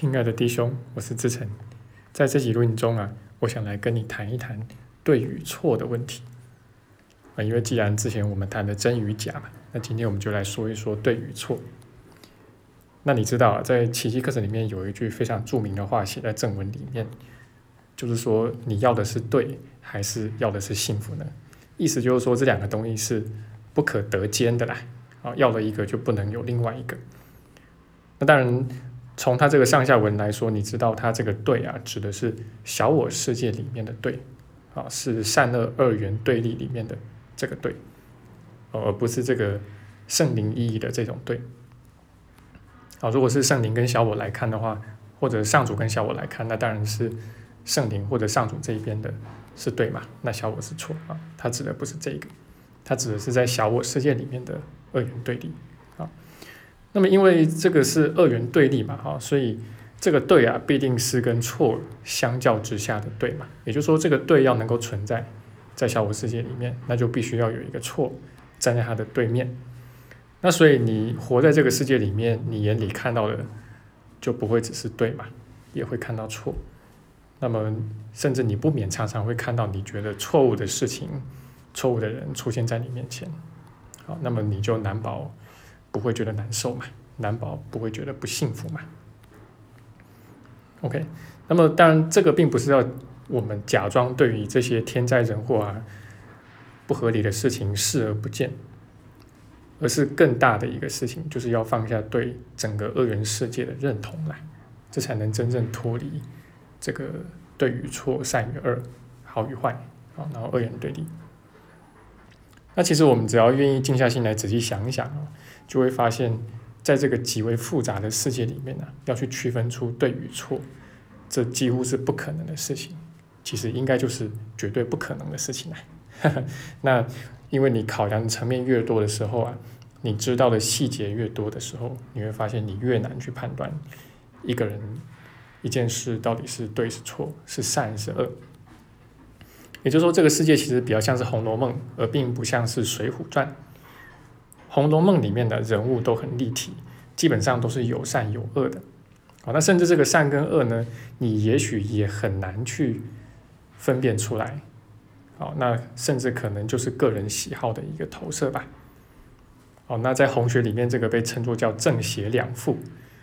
亲爱的弟兄，我是志成，在这集录音中啊，我想来跟你谈一谈对与错的问题啊。因为既然之前我们谈的真与假嘛，那今天我们就来说一说对与错。那你知道，在奇迹课程里面有一句非常著名的话写在正文里面，就是说你要的是对，还是要的是幸福呢？意思就是说这两个东西是不可得兼的啦，啊，要了一个就不能有另外一个。那当然。从它这个上下文来说，你知道它这个对啊，指的是小我世界里面的对，啊，是善恶二元对立里面的这个对，而不是这个圣灵意义的这种对。啊，如果是圣灵跟小我来看的话，或者上主跟小我来看，那当然是圣灵或者上主这一边的是对嘛？那小我是错啊，它指的不是这个，它指的是在小我世界里面的二元对立。啊那么，因为这个是二元对立嘛，哈，所以这个对啊，必定是跟错相较之下的对嘛。也就是说，这个对要能够存在在小我世界里面，那就必须要有一个错站在它的对面。那所以你活在这个世界里面，你眼里看到的就不会只是对嘛，也会看到错。那么，甚至你不免常常会看到你觉得错误的事情、错误的人出现在你面前。好，那么你就难保。不会觉得难受嘛？难保不会觉得不幸福嘛？OK，那么当然，这个并不是要我们假装对于这些天灾人祸啊、不合理的事情视而不见，而是更大的一个事情，就是要放下对整个二元世界的认同来，这才能真正脱离这个对与错、善与恶、好与坏啊，然后二元对立。那其实我们只要愿意静下心来仔细想一想啊。就会发现，在这个极为复杂的世界里面呢，要去区分出对与错，这几乎是不可能的事情。其实应该就是绝对不可能的事情啊。那因为你考量的层面越多的时候啊，你知道的细节越多的时候，你会发现你越难去判断一个人、一件事到底是对是错，是善是恶。也就是说，这个世界其实比较像是《红楼梦》，而并不像是《水浒传》。《红楼梦》里面的人物都很立体，基本上都是有善有恶的。好，那甚至这个善跟恶呢，你也许也很难去分辨出来。好，那甚至可能就是个人喜好的一个投射吧。好，那在红学里面，这个被称作叫正邪两副，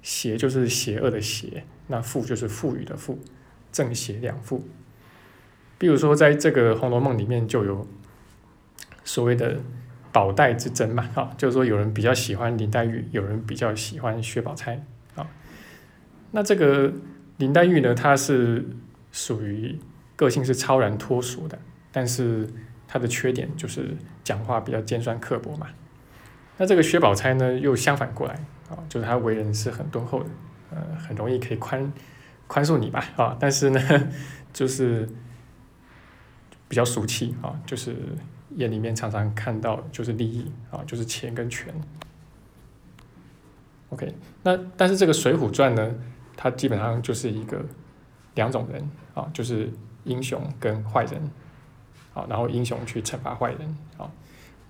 邪就是邪恶的邪，那富就是富裕的富，正邪两副。比如说，在这个《红楼梦》里面就有所谓的。宝黛之争嘛，啊，就是说有人比较喜欢林黛玉，有人比较喜欢薛宝钗，啊，那这个林黛玉呢，她是属于个性是超然脱俗的，但是她的缺点就是讲话比较尖酸刻薄嘛。那这个薛宝钗呢，又相反过来，啊，就是她为人是很敦厚的，呃，很容易可以宽宽恕你吧，啊，但是呢，就是比较俗气，啊，就是。眼里面常常看到就是利益啊，就是钱跟权。OK，那但是这个《水浒传》呢，它基本上就是一个两种人啊，就是英雄跟坏人，啊，然后英雄去惩罚坏人，啊，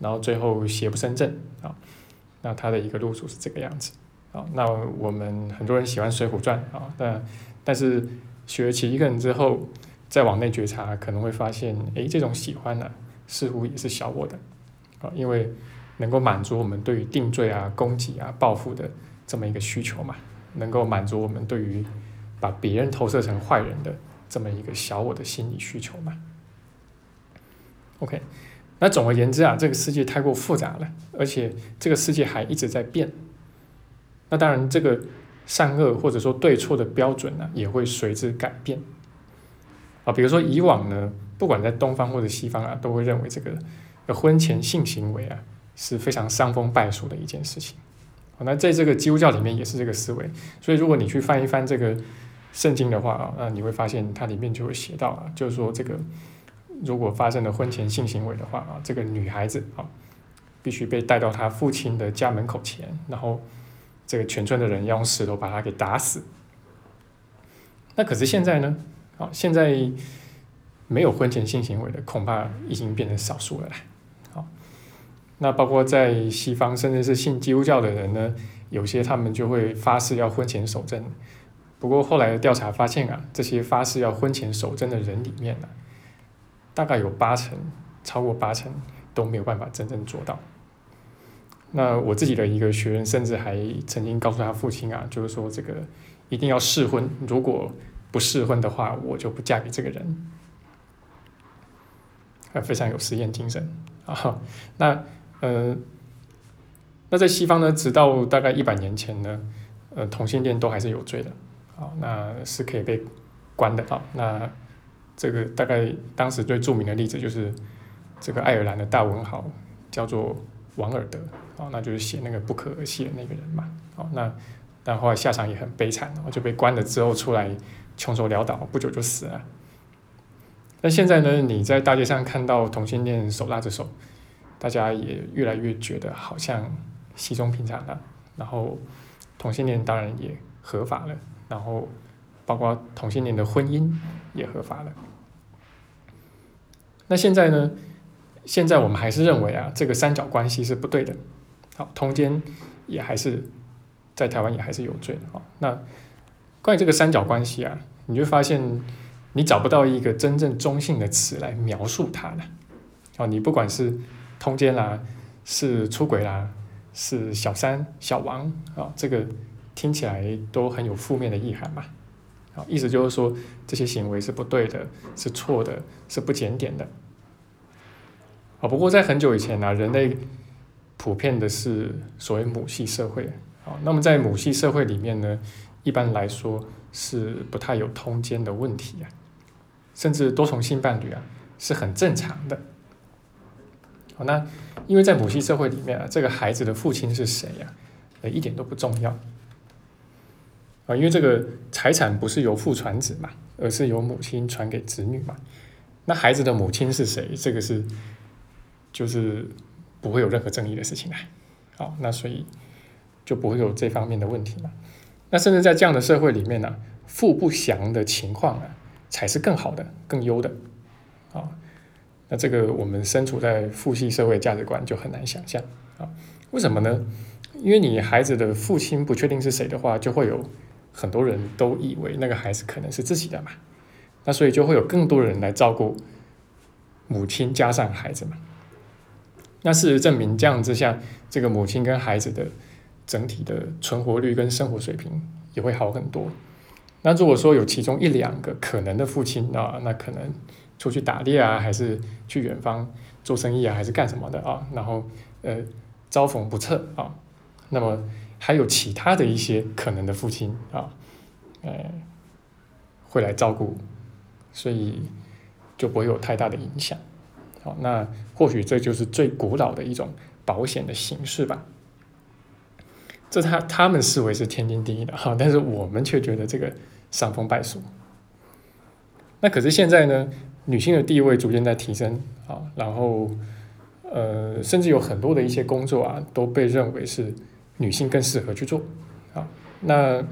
然后最后邪不胜正啊，那他的一个路数是这个样子啊。那我们很多人喜欢《水浒传》啊，但但是学了其一个人之后，再往内觉察，可能会发现，哎，这种喜欢呢。似乎也是小我的，啊，因为能够满足我们对于定罪啊、攻击啊、报复的这么一个需求嘛，能够满足我们对于把别人投射成坏人的这么一个小我的心理需求嘛。OK，那总而言之啊，这个世界太过复杂了，而且这个世界还一直在变。那当然，这个善恶或者说对错的标准呢，也会随之改变。啊，比如说以往呢。不管在东方或者西方啊，都会认为这个婚前性行为啊是非常伤风败俗的一件事情。那在这个基督教里面也是这个思维。所以如果你去翻一翻这个圣经的话啊，那你会发现它里面就会写到啊，就是说这个如果发生了婚前性行为的话啊，这个女孩子啊必须被带到她父亲的家门口前，然后这个全村的人要用石头把她给打死。那可是现在呢？啊，现在。没有婚前性行为的，恐怕已经变成少数了。好，那包括在西方，甚至是信基督教的人呢，有些他们就会发誓要婚前守贞，不过后来调查发现啊，这些发誓要婚前守贞的人里面呢、大概有八成，超过八成都没有办法真正做到。那我自己的一个学员，甚至还曾经告诉他父亲啊，就是说这个一定要试婚，如果不适婚的话，我就不嫁给这个人。啊，非常有实验精神啊。那呃，那在西方呢，直到大概一百年前呢，呃，同性恋都还是有罪的，啊，那是可以被关的啊。那这个大概当时最著名的例子就是这个爱尔兰的大文豪叫做王尔德，啊，那就是写那个不可儿戏的那个人嘛，啊，那但后来下场也很悲惨，然后就被关了之后出来穷愁潦倒，不久就死了。那现在呢？你在大街上看到同性恋手拉着手，大家也越来越觉得好像稀松平常了。然后同性恋当然也合法了，然后包括同性恋的婚姻也合法了。那现在呢？现在我们还是认为啊，这个三角关系是不对的。好，通奸也还是在台湾也还是有罪的。好，那关于这个三角关系啊，你就发现。你找不到一个真正中性的词来描述它了，哦，你不管是通奸啦，是出轨啦，是小三、小王啊，这个听起来都很有负面的意涵嘛，啊，意思就是说这些行为是不对的，是错的，是不检点的，啊，不过在很久以前呢，人类普遍的是所谓母系社会，啊，那么在母系社会里面呢，一般来说是不太有通奸的问题啊。甚至多重性伴侣啊是很正常的。好，那因为在母系社会里面啊，这个孩子的父亲是谁呀？呃，一点都不重要。啊，因为这个财产不是由父传子嘛，而是由母亲传给子女嘛。那孩子的母亲是谁？这个是就是不会有任何争议的事情啊。好，那所以就不会有这方面的问题嘛。那甚至在这样的社会里面呢，父不详的情况啊。才是更好的、更优的，啊，那这个我们身处在父系社会价值观就很难想象啊？为什么呢？因为你孩子的父亲不确定是谁的话，就会有很多人都以为那个孩子可能是自己的嘛，那所以就会有更多人来照顾母亲加上孩子嘛。那事实证明，这样之下，这个母亲跟孩子的整体的存活率跟生活水平也会好很多。那如果说有其中一两个可能的父亲啊，那可能出去打猎啊，还是去远方做生意啊，还是干什么的啊？然后呃遭逢不测啊，那么还有其他的一些可能的父亲啊，呃会来照顾，所以就不会有太大的影响。好，那或许这就是最古老的一种保险的形式吧。这他他们视为是天经地义的哈，但是我们却觉得这个伤风败俗。那可是现在呢，女性的地位逐渐在提升啊，然后呃，甚至有很多的一些工作啊，都被认为是女性更适合去做啊。那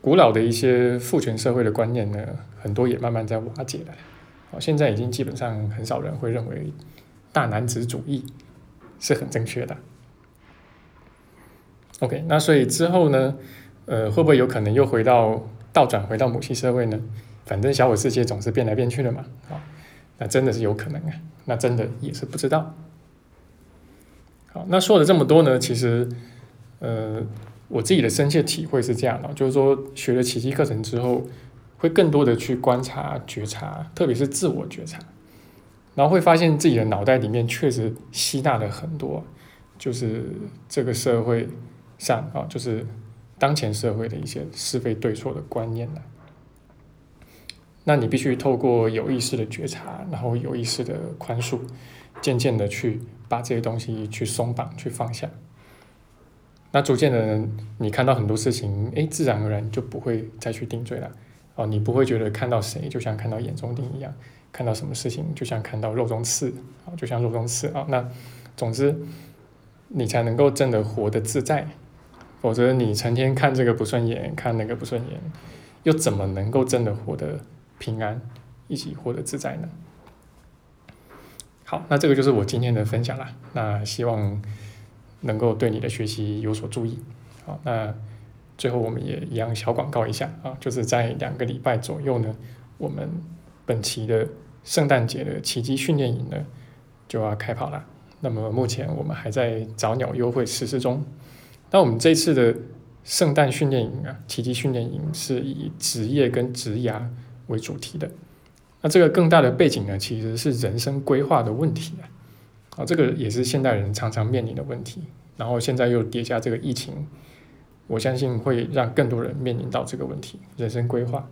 古老的一些父权社会的观念呢，很多也慢慢在瓦解了。好，现在已经基本上很少人会认为大男子主义是很正确的。OK，那所以之后呢，呃，会不会有可能又回到倒转回到母系社会呢？反正小我世界总是变来变去的嘛，啊，那真的是有可能啊，那真的也是不知道。好，那说了这么多呢，其实，呃，我自己的深切体会是这样的，就是说学了奇迹课程之后，会更多的去观察、觉察，特别是自我觉察，然后会发现自己的脑袋里面确实吸纳了很多，就是这个社会。上啊，就是当前社会的一些是非对错的观念了。那你必须透过有意识的觉察，然后有意识的宽恕，渐渐的去把这些东西去松绑、去放下。那逐渐的，你看到很多事情，哎，自然而然就不会再去定罪了。哦，你不会觉得看到谁就像看到眼中钉一样，看到什么事情就像看到肉中刺啊，就像肉中刺啊。那总之，你才能够真的活得自在。否则，你成天看这个不顺眼，看那个不顺眼，又怎么能够真的活得平安，一起活得自在呢？好，那这个就是我今天的分享了。那希望能够对你的学习有所注意。好，那最后我们也一样小广告一下啊，就是在两个礼拜左右呢，我们本期的圣诞节的奇迹训练营呢就要开跑了。那么目前我们还在早鸟优惠实施中。那我们这次的圣诞训练营啊，奇迹训练营是以职业跟职涯为主题的。那这个更大的背景呢，其实是人生规划的问题啊。啊，这个也是现代人常常面临的问题。然后现在又叠加这个疫情，我相信会让更多人面临到这个问题，人生规划。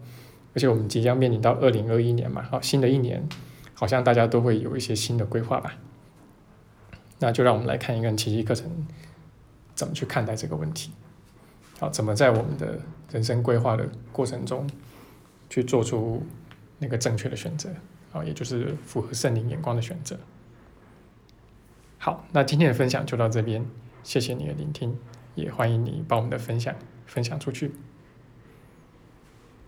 而且我们即将面临到二零二一年嘛，好，新的一年，好像大家都会有一些新的规划吧。那就让我们来看一看奇迹课程怎么去看待这个问题。好，怎么在我们的人生规划的过程中去做出那个正确的选择，啊，也就是符合圣灵眼光的选择。好，那今天的分享就到这边。谢谢你的聆听，也欢迎你把我们的分享分享出去。